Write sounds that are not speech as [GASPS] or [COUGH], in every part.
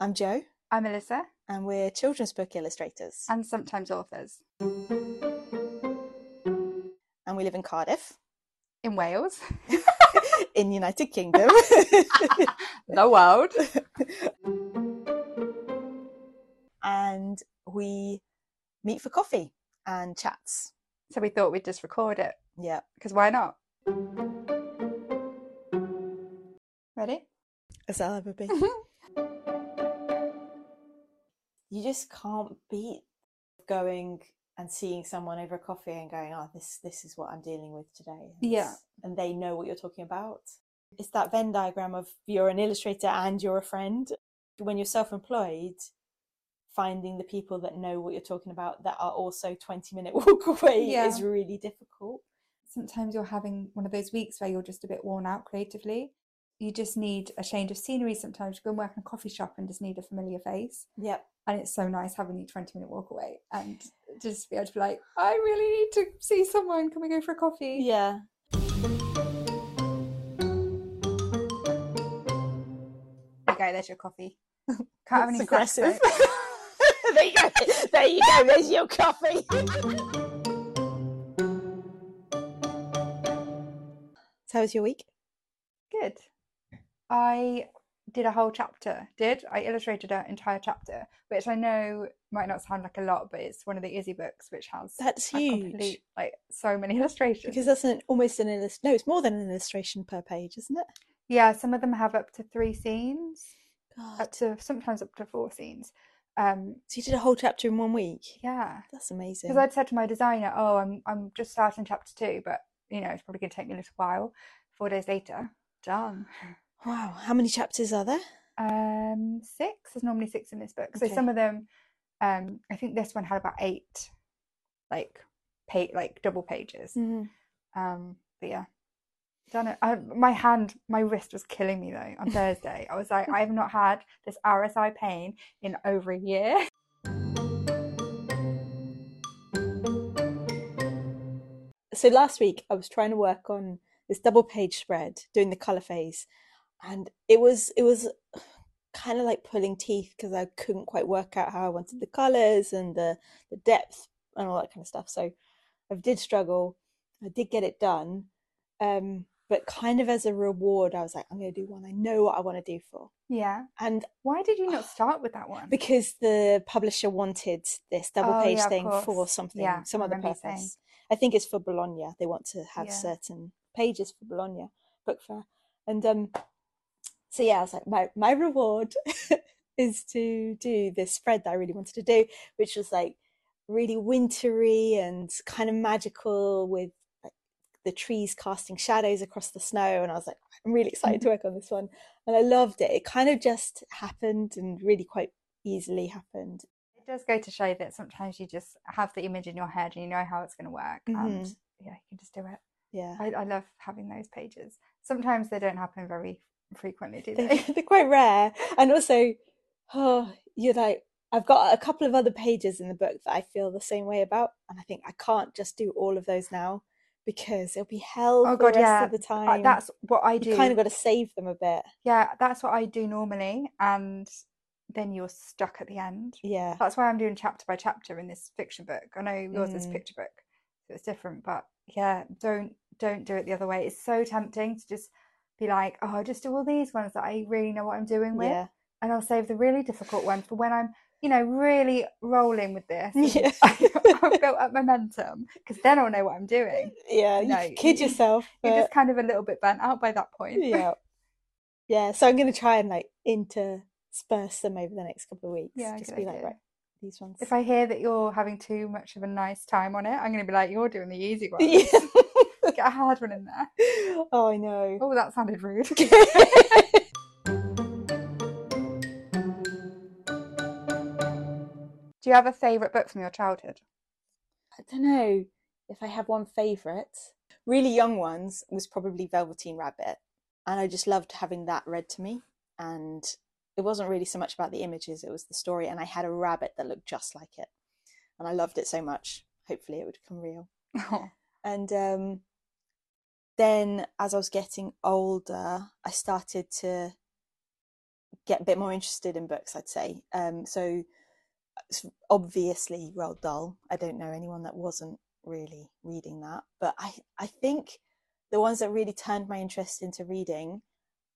I'm Jo, I'm Elissa, and we're children's book illustrators. and sometimes authors And we live in Cardiff, in Wales, [LAUGHS] in United Kingdom. [LAUGHS] the world. and we meet for coffee and chats. So we thought we'd just record it Yeah. because why not? Ready? As I'll ever be. [LAUGHS] you just can't beat going and seeing someone over a coffee and going, oh, this this is what I'm dealing with today. And Yeah. And they know what you're talking about. It's that Venn diagram of you're an illustrator and you're a friend. When you're self-employed, finding the people that know what you're talking about that are also 20 minute [LAUGHS] walk away Yeah. is really difficult. Sometimes you're having one of those weeks where you're just a bit worn out creatively. You just need a change of scenery sometimes. You go and work in a coffee shop and just need a familiar face. Yep. And it's so nice having the 20 minute walk away and just be able to be like, I really need to see someone. Can we go for a coffee? Yeah. There you go, there's your coffee. [LAUGHS] Can't have any That's aggressive. though. [LAUGHS] there you go. There you go. There's your coffee. so how was your week? Good. I did a whole chapter. Did I illustrated an entire chapter, which I know might not sound like a lot, but it's one of the Izzy books, which has That's huge. complete like so many [LAUGHS] illustrations. Because that's an almost an illustration. No, it's more than an illustration per page, isn't it? yeah, some of them have up to three scenes, God. up to sometimes up to four scenes. Um, So you did a whole chapter in one week. yeah, That's amazing. because I'd said to my designer, "Oh, I'm I'm just starting chapter two, but you know it's probably going to take me a little while." Four days later, done. Wow. How many chapters are there? Um, six. There's normally six in this book. So Okay. some of them, um, I think this one had about eight, like page, like double pages. Um, but yeah, done it. I, my hand, my wrist was killing me though on [LAUGHS] Thursday. I was like, I have not had this RSI pain in over a year. [LAUGHS] So last week I was trying to work on this double page spread, doing the color phase, and it was it was kind of like pulling teeth because I couldn't quite work out how I wanted the colors and the the depth and all that kind of stuff. So I did struggle. I did get it done, um, but kind of as a reward, I was like, I'm going to do one I know what I want to do for, Yeah. and Why did you not [SIGHS] start with that one? because the publisher wanted this double Oh, page yeah, thing for something, Yeah, some other you saying. purpose. I think it's for Bologna. They want to have Yeah. certain pages for Bologna book fair, and um, so yeah, I was like, my my reward [LAUGHS] is to do this spread that I really wanted to do, which was like really wintry and kind of magical with like the trees casting shadows across the snow, and I was like, I'm really excited to work on this one, and I loved it. It kind of just happened and really quite easily happened. It does go to show that sometimes you just have the image in your head and you know how it's going to work, and Mhm. yeah, you can just do it. Yeah. I, I love having those pages. Sometimes they don't happen very frequently, do [LAUGHS] they, they? [LAUGHS] they're quite rare and also oh you're like i've got a couple of other pages in the book that i feel the same way about and i think i can't just do all of those now because it'll be hell Oh, for the God, rest yeah. of the Uh, time that's what I you do. kind of got to save them a bit Yeah, that's what I do normally, and then you're stuck at the end. yeah That's why I'm doing chapter by chapter in this fiction book. I know yours is Mm. picture book, so it's different, but yeah, don't don't do it the other way. It's so tempting to just be like, oh, I'll just do all these ones that I really know what I'm doing with, yeah and I'll save the really difficult one for when I'm, you know, really rolling with this. [LAUGHS] Yeah. [LAUGHS] I've built up momentum because then I'll know what I'm doing. yeah you No, can kid you- yourself You're just kind of a little bit burnt out by that point. yeah [LAUGHS] yeah so i'm going to try and like intersperse them over the next couple of weeks Yeah, just be like right these ones If I hear that you're having too much of a nice time on it, I'm going to be like, you're doing the easy one. yeah. Get a hard one in there. [LAUGHS] oh i know Oh, that sounded rude. [LAUGHS] Do you have a favourite book from your childhood? I don't know if I have one favourite. Really young ones was probably Velveteen Rabbit. And I just loved having that read to me. And it wasn't really so much about the images, it was the story. And I had a rabbit that looked just like it. And I loved it so much. Hopefully it would become real. [LAUGHS] Oh, And um, then as I was getting older, I started to get a bit more interested in books, I'd say. Um, so obviously Roald Dahl. I don't know anyone that wasn't really reading that, but I I think the ones that really turned my interest into reading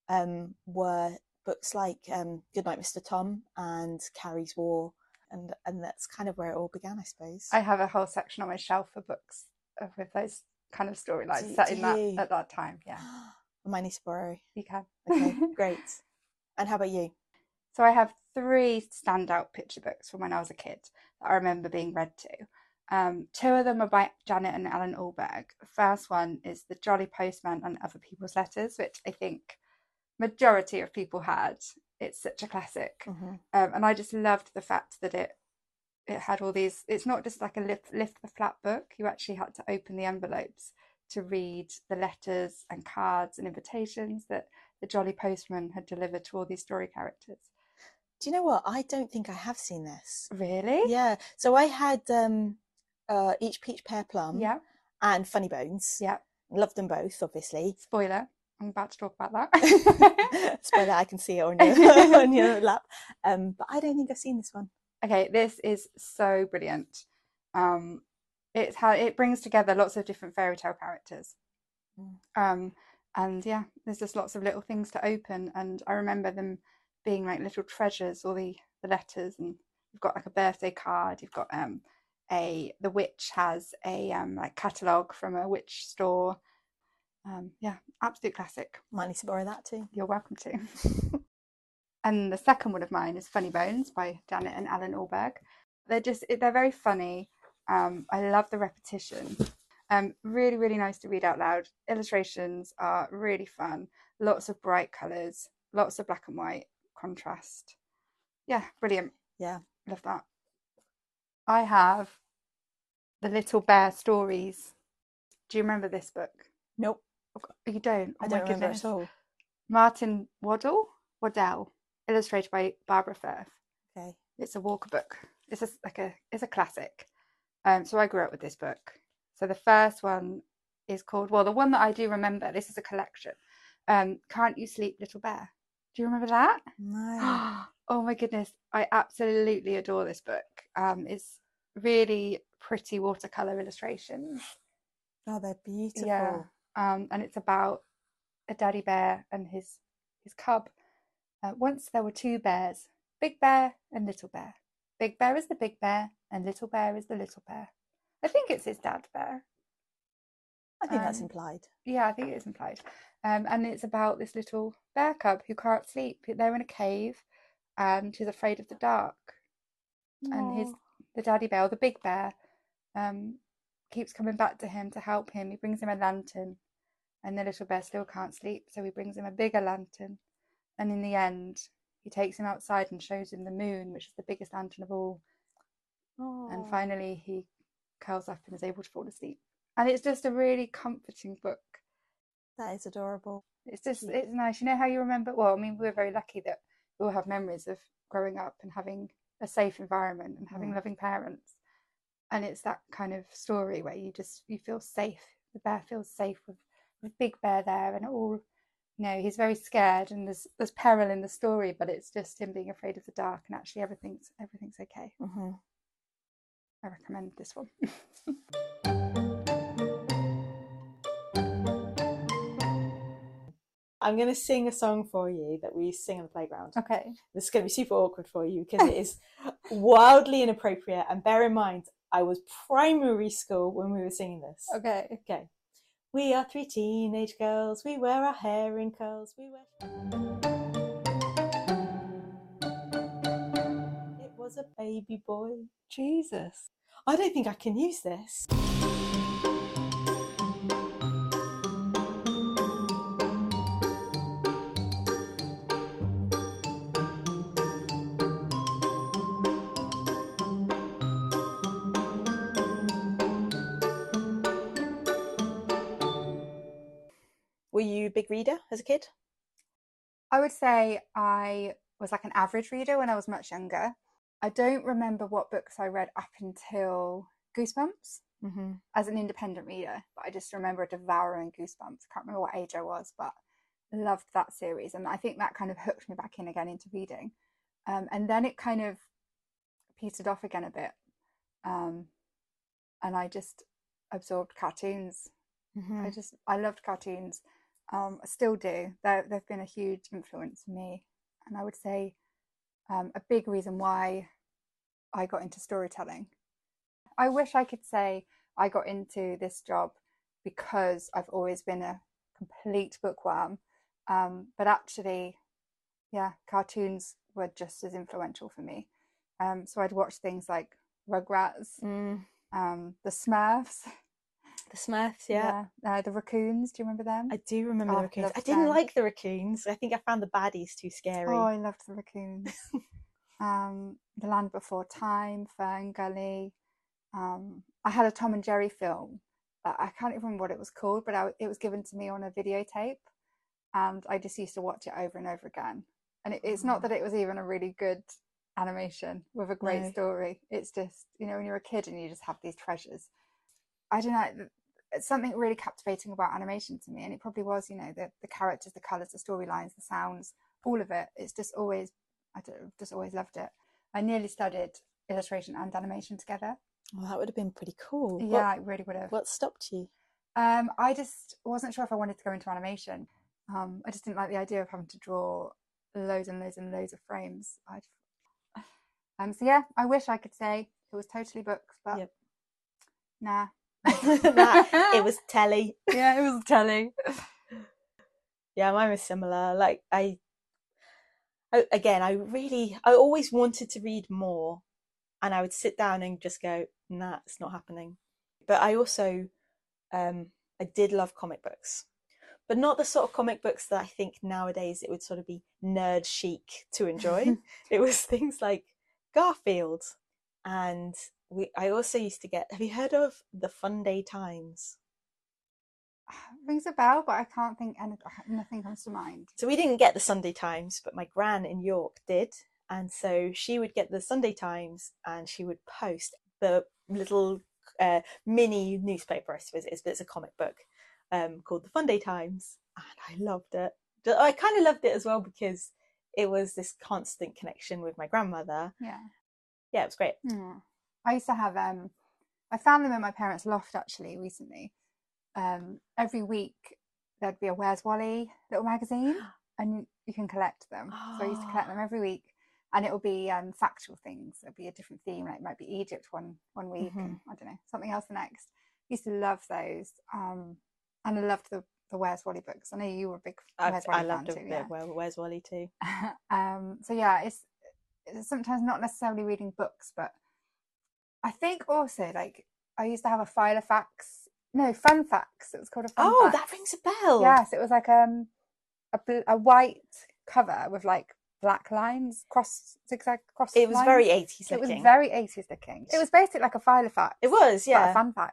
um, were books like um, Goodnight, Mr. Tom and Carrie's War, and and that's kind of where it all began, I suppose. I have a whole section on my shelf for books uh, with those kind of storylines Do- set do in that you? at that time. Yeah, I [GASPS] might need to borrow. you can. Okay, [LAUGHS] great. And how about you? So I have three standout picture books from when I was a kid that I remember being read to. Um, two of them are by Janet and Allan Ahlberg. The first one is The Jolly Postman and Other People's Letters, which I think majority of people had. It's such a classic. Mhm. Um, and I just loved the fact that it it had all these it's not just like a lift lift the flap book. You actually had to open the envelopes to read the letters and cards and invitations that the Jolly Postman had delivered to all these story characters. Do you know what? I don't think I have seen this. Really? Yeah. So I had um, uh, Each Peach Pear Plum Yeah. and Funny Bones. Yeah. Loved them both, obviously. Spoiler. I'm about to talk about that. [LAUGHS] Spoiler, I can see it on your, [LAUGHS] on your lap. Um, but I don't think I've seen this one. Okay, this is so brilliant. Um, it's how it brings together lots of different fairy tale characters. Mm. Um, and yeah, there's just lots of little things to open, and I remember them being like little treasures, all the the letters, and you've got like a birthday card. You've got um a the witch has a um like catalogue from a witch store. Um, yeah, absolute classic. Might need to borrow that too. You're welcome to. [LAUGHS] and the second one of mine is Funny Bones by Janet and Allan Ahlberg. They're just they're very funny. Um, I love the repetition. Um, really, really nice to read out loud. Illustrations are really fun. Lots of bright colours, lots of black and white contrast. Yeah, brilliant. Yeah. Love that. I have the Little Bear Stories. Do you remember this book? Nope. You don't. I Oh don't my remember at all. Martin Waddell, Waddell, illustrated by Barbara Firth. Okay. It's a Walker book. It's a, like a it's a classic. Um, so I grew up with this book. So the first one is called well, the one that I do remember. This is a collection. Um, Can't you sleep, little bear? Do you remember that? No. [GASPS] oh my goodness, I absolutely adore this book. Um, it's really pretty watercolor illustrations. Oh, they're beautiful. Yeah. Um, and it's about a daddy bear and his his cub. Uh, once there were two bears, Big Bear and Little Bear. Big Bear is the big bear, and Little Bear is the little bear. I think it's his dad bear. I think that's Um, implied. Yeah, I think it is implied. Um, and it's about this little bear cub who can't sleep. They're in a cave, and he's afraid of the dark. and his the daddy bear, or the big bear, um, keeps coming back to him to help him. He brings him a lantern, and the little bear still can't sleep, so he brings him a bigger lantern. And in the end, he takes him outside and shows him the moon, which is the biggest lantern of all. And finally, he curls up and is able to fall asleep. And it's just a really comforting book. that is adorable. It's just, it's nice. You know how you remember? Well, I mean, we're very lucky that we all have memories of growing up and having a safe environment and having Mm. loving parents. And it's that kind of story where you just you feel safe. The bear feels safe with with Big Bear there, and it all you know he's very scared and there's there's peril in the story, but it's just him being afraid of the dark, and actually everything's everything's okay. hmm I recommend this one. [LAUGHS] I'm going to sing a song for you that we sing on the playground. okay. This is going to be super awkward for you because it is wildly inappropriate. And bear in mind, I was primary school when we were singing this. Okay. Okay. We are three teenage girls. We wear our hair in curls. We wear. It was a baby boy. Jesus. I don't think I can use this. Were you a big reader as a kid? I would say I was like an average reader when I was much younger. I don't remember what books I read up until Goosebumps Mm-hmm. as an independent reader, but I just remember devouring Goosebumps. I can't remember what age I was, but loved that series, and I think that kind of hooked me back in again into reading. Um, and then it kind of petered off again a bit, um, and I just absorbed cartoons. Mm-hmm. I just I loved cartoons. Um, I still do. They're, they've been a huge influence for me, and I would say um, a big reason why I got into storytelling. I wish I could say I got into this job because I've always been a complete bookworm, um, but actually, yeah, cartoons were just as influential for me. Um, so I'd watch things like Rugrats, Mm. um, the Smurfs, The Smurfs, yeah. yeah, uh, the Raccoons. Do you remember them? I do remember Oh, the raccoons. I didn't them. like the raccoons. I think I found the baddies too scary. Oh, I loved the raccoons. [LAUGHS] um, the Land Before Time, Fern Gully. Um, I had a Tom and Jerry film. I can't even remember what it was called, but I, it was given to me on a videotape, and I just used to watch it over and over again. And it, it's not that it was even a really good animation with a great No. story. It's just you know when you're a kid and you just have these treasures. I don't know. Something really captivating about animation to me, and it probably was. You know the the characters, the colors, the storylines, the sounds, all of it. It's just always I don't, just always loved it. I nearly studied illustration and animation together. Well, that would have been pretty cool. Yeah, What, I really would have. what stopped you? Um, I just wasn't sure if I wanted to go into animation. Um, I just didn't like the idea of having to draw loads and loads and loads of frames. I, [SIGHS] um, so yeah, I wish I could say it was totally books, but Yep. nah. [LAUGHS] That- it was telly. [LAUGHS] yeah, it was telling. Yeah, mine was similar. Like I, I, again, I really, I always wanted to read more, and I would sit down and just go, "Nah, it's not happening." But I also, um, I did love comic books, but not the sort of comic books that I think nowadays it would sort of be nerd chic to enjoy. [LAUGHS] it was things like Garfield, and we. I also used to get. Have you heard of the Fun Day Times? [SIGHS] Rings a bell, but I can't think any, [SIGHS] nothing comes to mind. So we didn't get the Sunday Times, but my gran in York did. And so she would get the Sunday Times and she would post the little uh, mini newspaper, I suppose it is, but it's a comic book um, called the Fun Day Times. And I loved it. I kind of loved it as well because it was this constant connection with my grandmother. Yeah. Yeah, it was great. I used to have um I found them in my parents' loft actually recently. Um every week there'd be a Where's Wally little magazine [GASPS] and you can collect them. So I used to collect them every week and it will be um factual things. It'll be a different theme, like it might be Egypt one one week and I don't know, something else the next. used to love those. Um and I loved the the Where's Wally books. I know you were a big I, Where's I Wally loved fan too, Yeah. Well, where's Wally too? [LAUGHS] um, so yeah, it's, it's sometimes not necessarily reading books, but I think also like I used to have a Filofax. No, Funfax. It was called a fun Oh, facts. that rings a bell. Yes, it was like um a bl- a white cover with like black lines, cross zigzag cross. It was lines. very 80s It was very 80s looking. It was basically like a Filofax. It was, yeah. Funfax.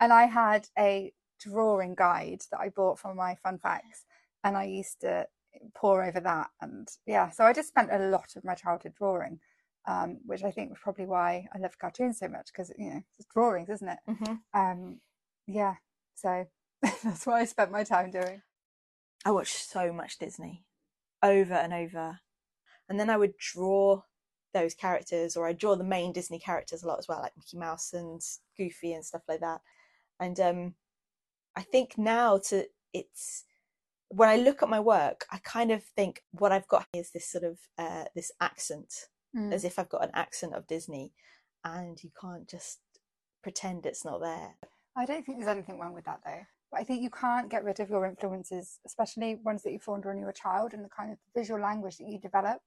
And I had a drawing guide that I bought from my Funfax, and I used to pour over that. And yeah, so I just spent a lot of my childhood drawing, um, which I think was probably why I loved cartoons so much because you know it's drawings, isn't it? Mhm. Um, yeah, so [LAUGHS] that's what I spent my time doing. I watched so much Disney over and over. And then I would draw those characters, or I draw the main Disney characters a lot as well, like Mickey Mouse and Goofy and stuff like that. And um, I think now to it's when I look at my work, I kind of think what I've got is this sort of uh, this accent, Mm. as if I've got an accent of Disney, and you can't just pretend it's not there. I don't think there's anything wrong with that though. But I think you can't get rid of your influences, especially ones that you formed when you were a child and the kind of visual language that you develop.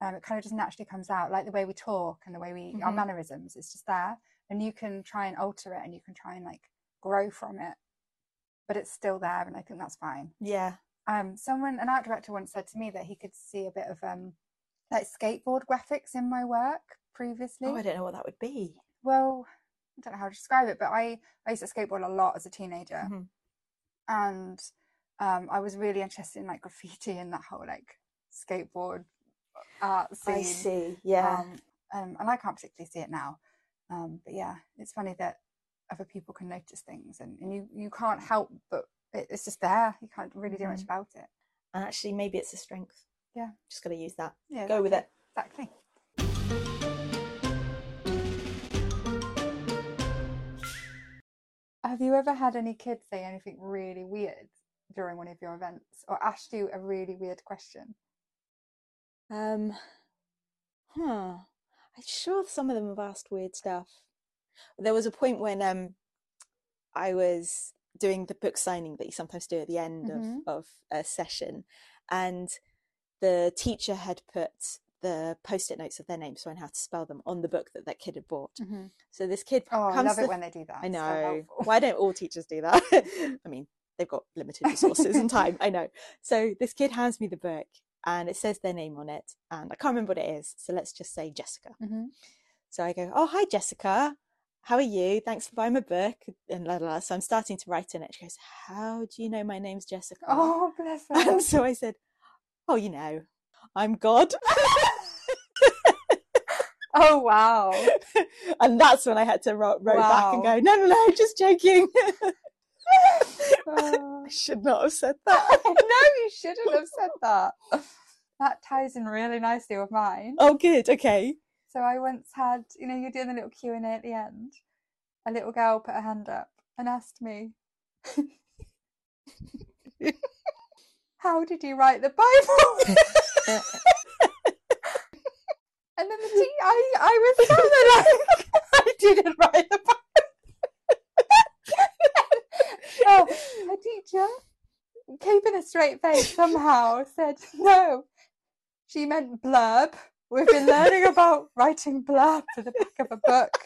Um, it kind of just naturally comes out, like the way we talk and the way we our Mhm. mannerisms. It's just there, and you can try and alter it, and you can try and like grow from it, but it's still there, and I think that's fine. Yeah. Um, someone, an art director, once said to me that he could see a bit of um, like skateboard graphics in my work previously Oh, I don't know what that would be. well i don't know how to describe it but i i used to skateboard a lot as a teenager Mhm. and um i was really interested in like graffiti and that whole like skateboard art scene I see. Yeah. um, um and i can't particularly see it now um but yeah it's funny that other people can notice things and, and you you can't help but it, it's just there. You can't really do much Mhm. about it. And actually, maybe it's a strength. Yeah. Just going to use that. Yeah, Go with it. exactly. Have you ever had any kids say anything really weird during one of your events, or asked you a really weird question? Um, huh. I'm sure some of them have asked weird stuff. There was a point when um, I was doing the book signing that you sometimes do at the end Mhm. of, of a session, and the teacher had put the post-it notes of their names, so I know how to spell them, on the book that that kid had bought. Mm-hmm. So this kid Oh, I love it when they do that. I know. helpful. Why don't all teachers do that? [LAUGHS] I mean, they've got limited resources and time. I know. So this kid hands me the book and it says their name on it. And I can't remember what it is. So let's just say Jessica. Mhm. So I go, Oh, hi, Jessica. How are you? Thanks for buying my book. And. So I'm starting to write in it. She goes, How do you know my name's Jessica? Oh, bless her. [LAUGHS] And so I said, Oh, you know, I'm God. [LAUGHS] Oh, wow. [LAUGHS] and that's when I had to row, row back and go, No, no, no, just joking. Oh. [LAUGHS] I should not have said that. no, you shouldn't have said that. That ties in really nicely with mine. Oh, good. Okay. So I once had, you know, you're doing the little Q and A at the end. A little girl put her hand up and asked me, "How did you write the Bible?" [LAUGHS] and then the tea, I, I was like, [LAUGHS] I didn't write the Bible. [LAUGHS] oh, her teacher, keeping a straight face somehow, said, "No, she meant blurb." We've been learning about writing blurb for the back of a book.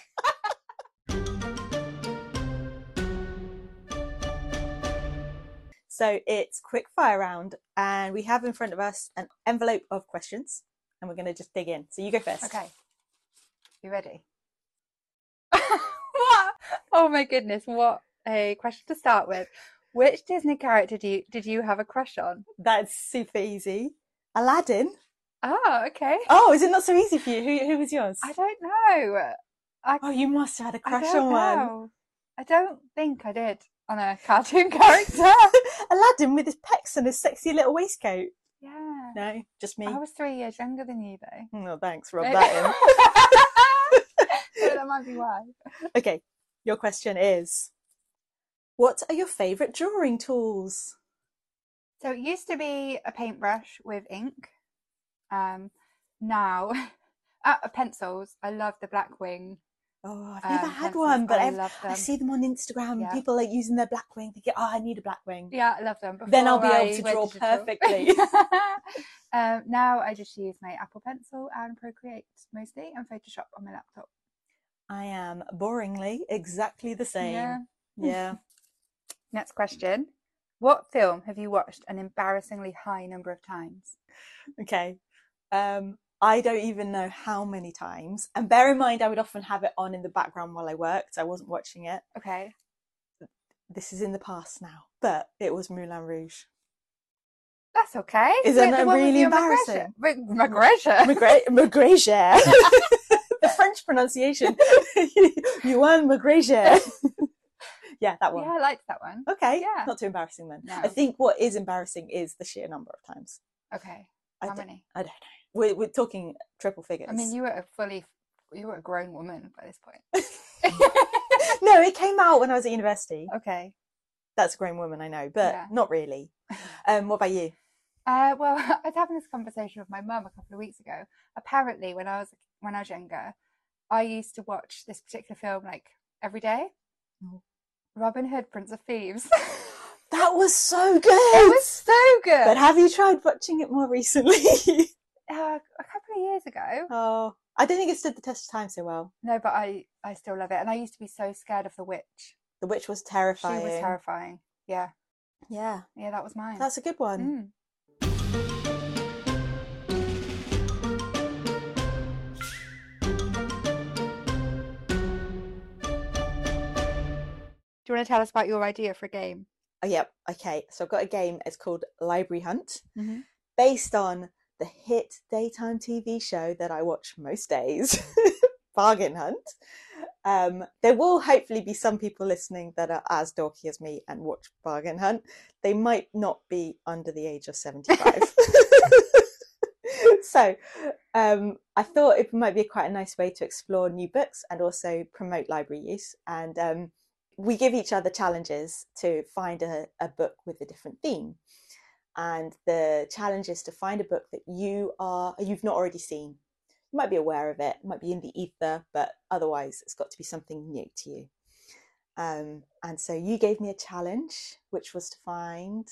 So it's quick fire round, and we have in front of us an envelope of questions, and we're going to just dig in. So you go first. Okay. You ready? [LAUGHS] what? Oh my goodness, what a question to start with. Which Disney character do you, did you have a crush on? That's super easy. Aladdin. Oh, okay. Oh, is it not so easy for you? Who, who was yours? I don't know. I, Oh, you must have had a crush on one. I don't think I did on a cartoon [LAUGHS] character. [LAUGHS] Aladdin with his pecs and his sexy little waistcoat. yeah. No, just me. I was three years younger than you, though. Oh, thanks. Rub that one. [LAUGHS] so that might be why. Okay, your question is What are your favourite drawing tools? So it used to be a paintbrush with ink. Um, now, uh, pencils. I love the Blackwing. Oh, I've never um, had one, but I I've. I see them on Instagram. Yeah. People like using their Blackwing, get, oh, I need a Blackwing." Yeah, I love them. Then I'll be Before able I to draw [LAUGHS] perfectly. um, now I just use my Apple Pencil and Procreate mostly, and Photoshop on my laptop. I am boringly exactly the same. Yeah. Yeah. [LAUGHS] Next question: What film have you watched an embarrassingly high number of times? Okay. Um, I don't even know how many times. And bear in mind, I would often have it on in the background while I worked. I wasn't watching it. Okay. This is in the past now, but it was Moulin Rouge. That's okay. Isn't that really embarrassing? McGregor. With McGregor. The French pronunciation. [LAUGHS] Ewan McGregor. [LAUGHS] yeah, that one. Yeah, I liked that one. Okay. Yeah. Not too embarrassing then. No. I think what is embarrassing is the sheer number of times. Okay. How don't, many? I don't know. We're, we're talking triple figures. I mean, you were a fully, you were a grown woman by this point. [LAUGHS] no, it came out when I was at university. okay. That's a grown woman, I know, but Yeah. not really. [LAUGHS] Um, what about you? Uh, well, [LAUGHS] I was having this conversation with my mum a couple of weeks ago. Apparently, when I was when I was younger, I used to watch this particular film like every day. Oh. Robin Hood, Prince of Thieves. That was so good. it was so good. But have you tried watching it more recently? Uh, a couple of years ago. oh, I don't think it stood the test of time so well. No, but I I still love it, and I used to be so scared of the witch. The witch was terrifying. She was terrifying. Yeah, Yeah, yeah, that was mine. that's a good one. Mm. Do you want to tell us about your idea for a game? Oh, yep. Okay. So I've got a game. It's called Library Hunt, Mhm. based on the hit daytime TV show that I watch most days, [LAUGHS] Bargain Hunt. Um, there will hopefully be some people listening that are as dorky as me and watch Bargain Hunt. They might not be under the age of 75. [LAUGHS] [LAUGHS] so um, I thought it might be quite a nice way to explore new books and also promote library use. And um, we give each other challenges to find a, a book with a different theme. And the challenge is to find a book that you are you've not already seen. You might be aware of it, it might be in the ether, but otherwise it's got to be something new to you. Um, and so you gave me a challenge, which was to find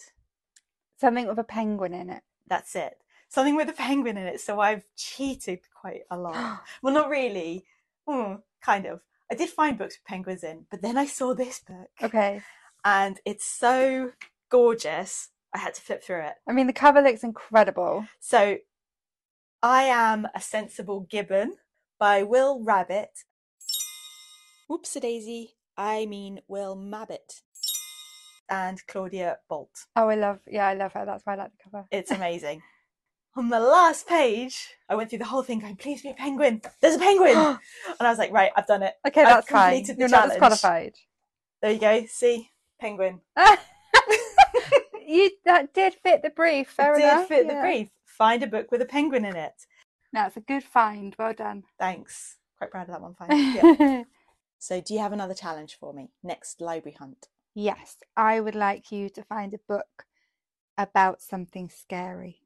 something with a penguin in it. That's it something with a penguin in it. So I've cheated quite a lot. [GASPS] well, not really. Mm, kind of. I did find books with penguins in, but then I saw this book. Okay. And it's so gorgeous. I had to flip through it. I mean, the cover looks incredible. So, I Am a Sensible Gibbon by Will Rabbit. Whoops a daisy. I mean Will Mabbitt and Claudia Boldt. Oh, I love, yeah, I love her. That's why I like the cover. It's [LAUGHS] amazing on the last page, I went through the whole thing going, please be a penguin. There's a penguin. [GASPS] and I was like, right, I've done it. Okay, that's fine. You're challenge. not disqualified. There you go. See, penguin. [LAUGHS] you that did fit the brief. Fair it enough. Did fit yeah. the brief. Find a book with a penguin in it. No, it's a good find. Well done. Thanks. Quite proud of that one. Find. Yeah. [LAUGHS] so, do you have another challenge for me? Next library hunt. Yes, I would like you to find a book about something scary.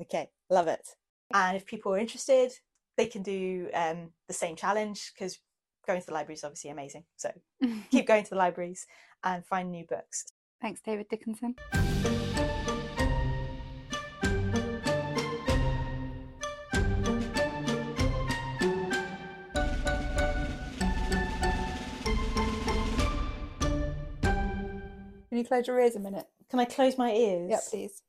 Okay, love it. And if people are interested, they can do um, the same challenge because going to the library is obviously amazing. So [LAUGHS] keep going to the libraries and find new books. Thanks, David Dickinson. Can you close your ears a minute? Can I close my ears? Yep, please.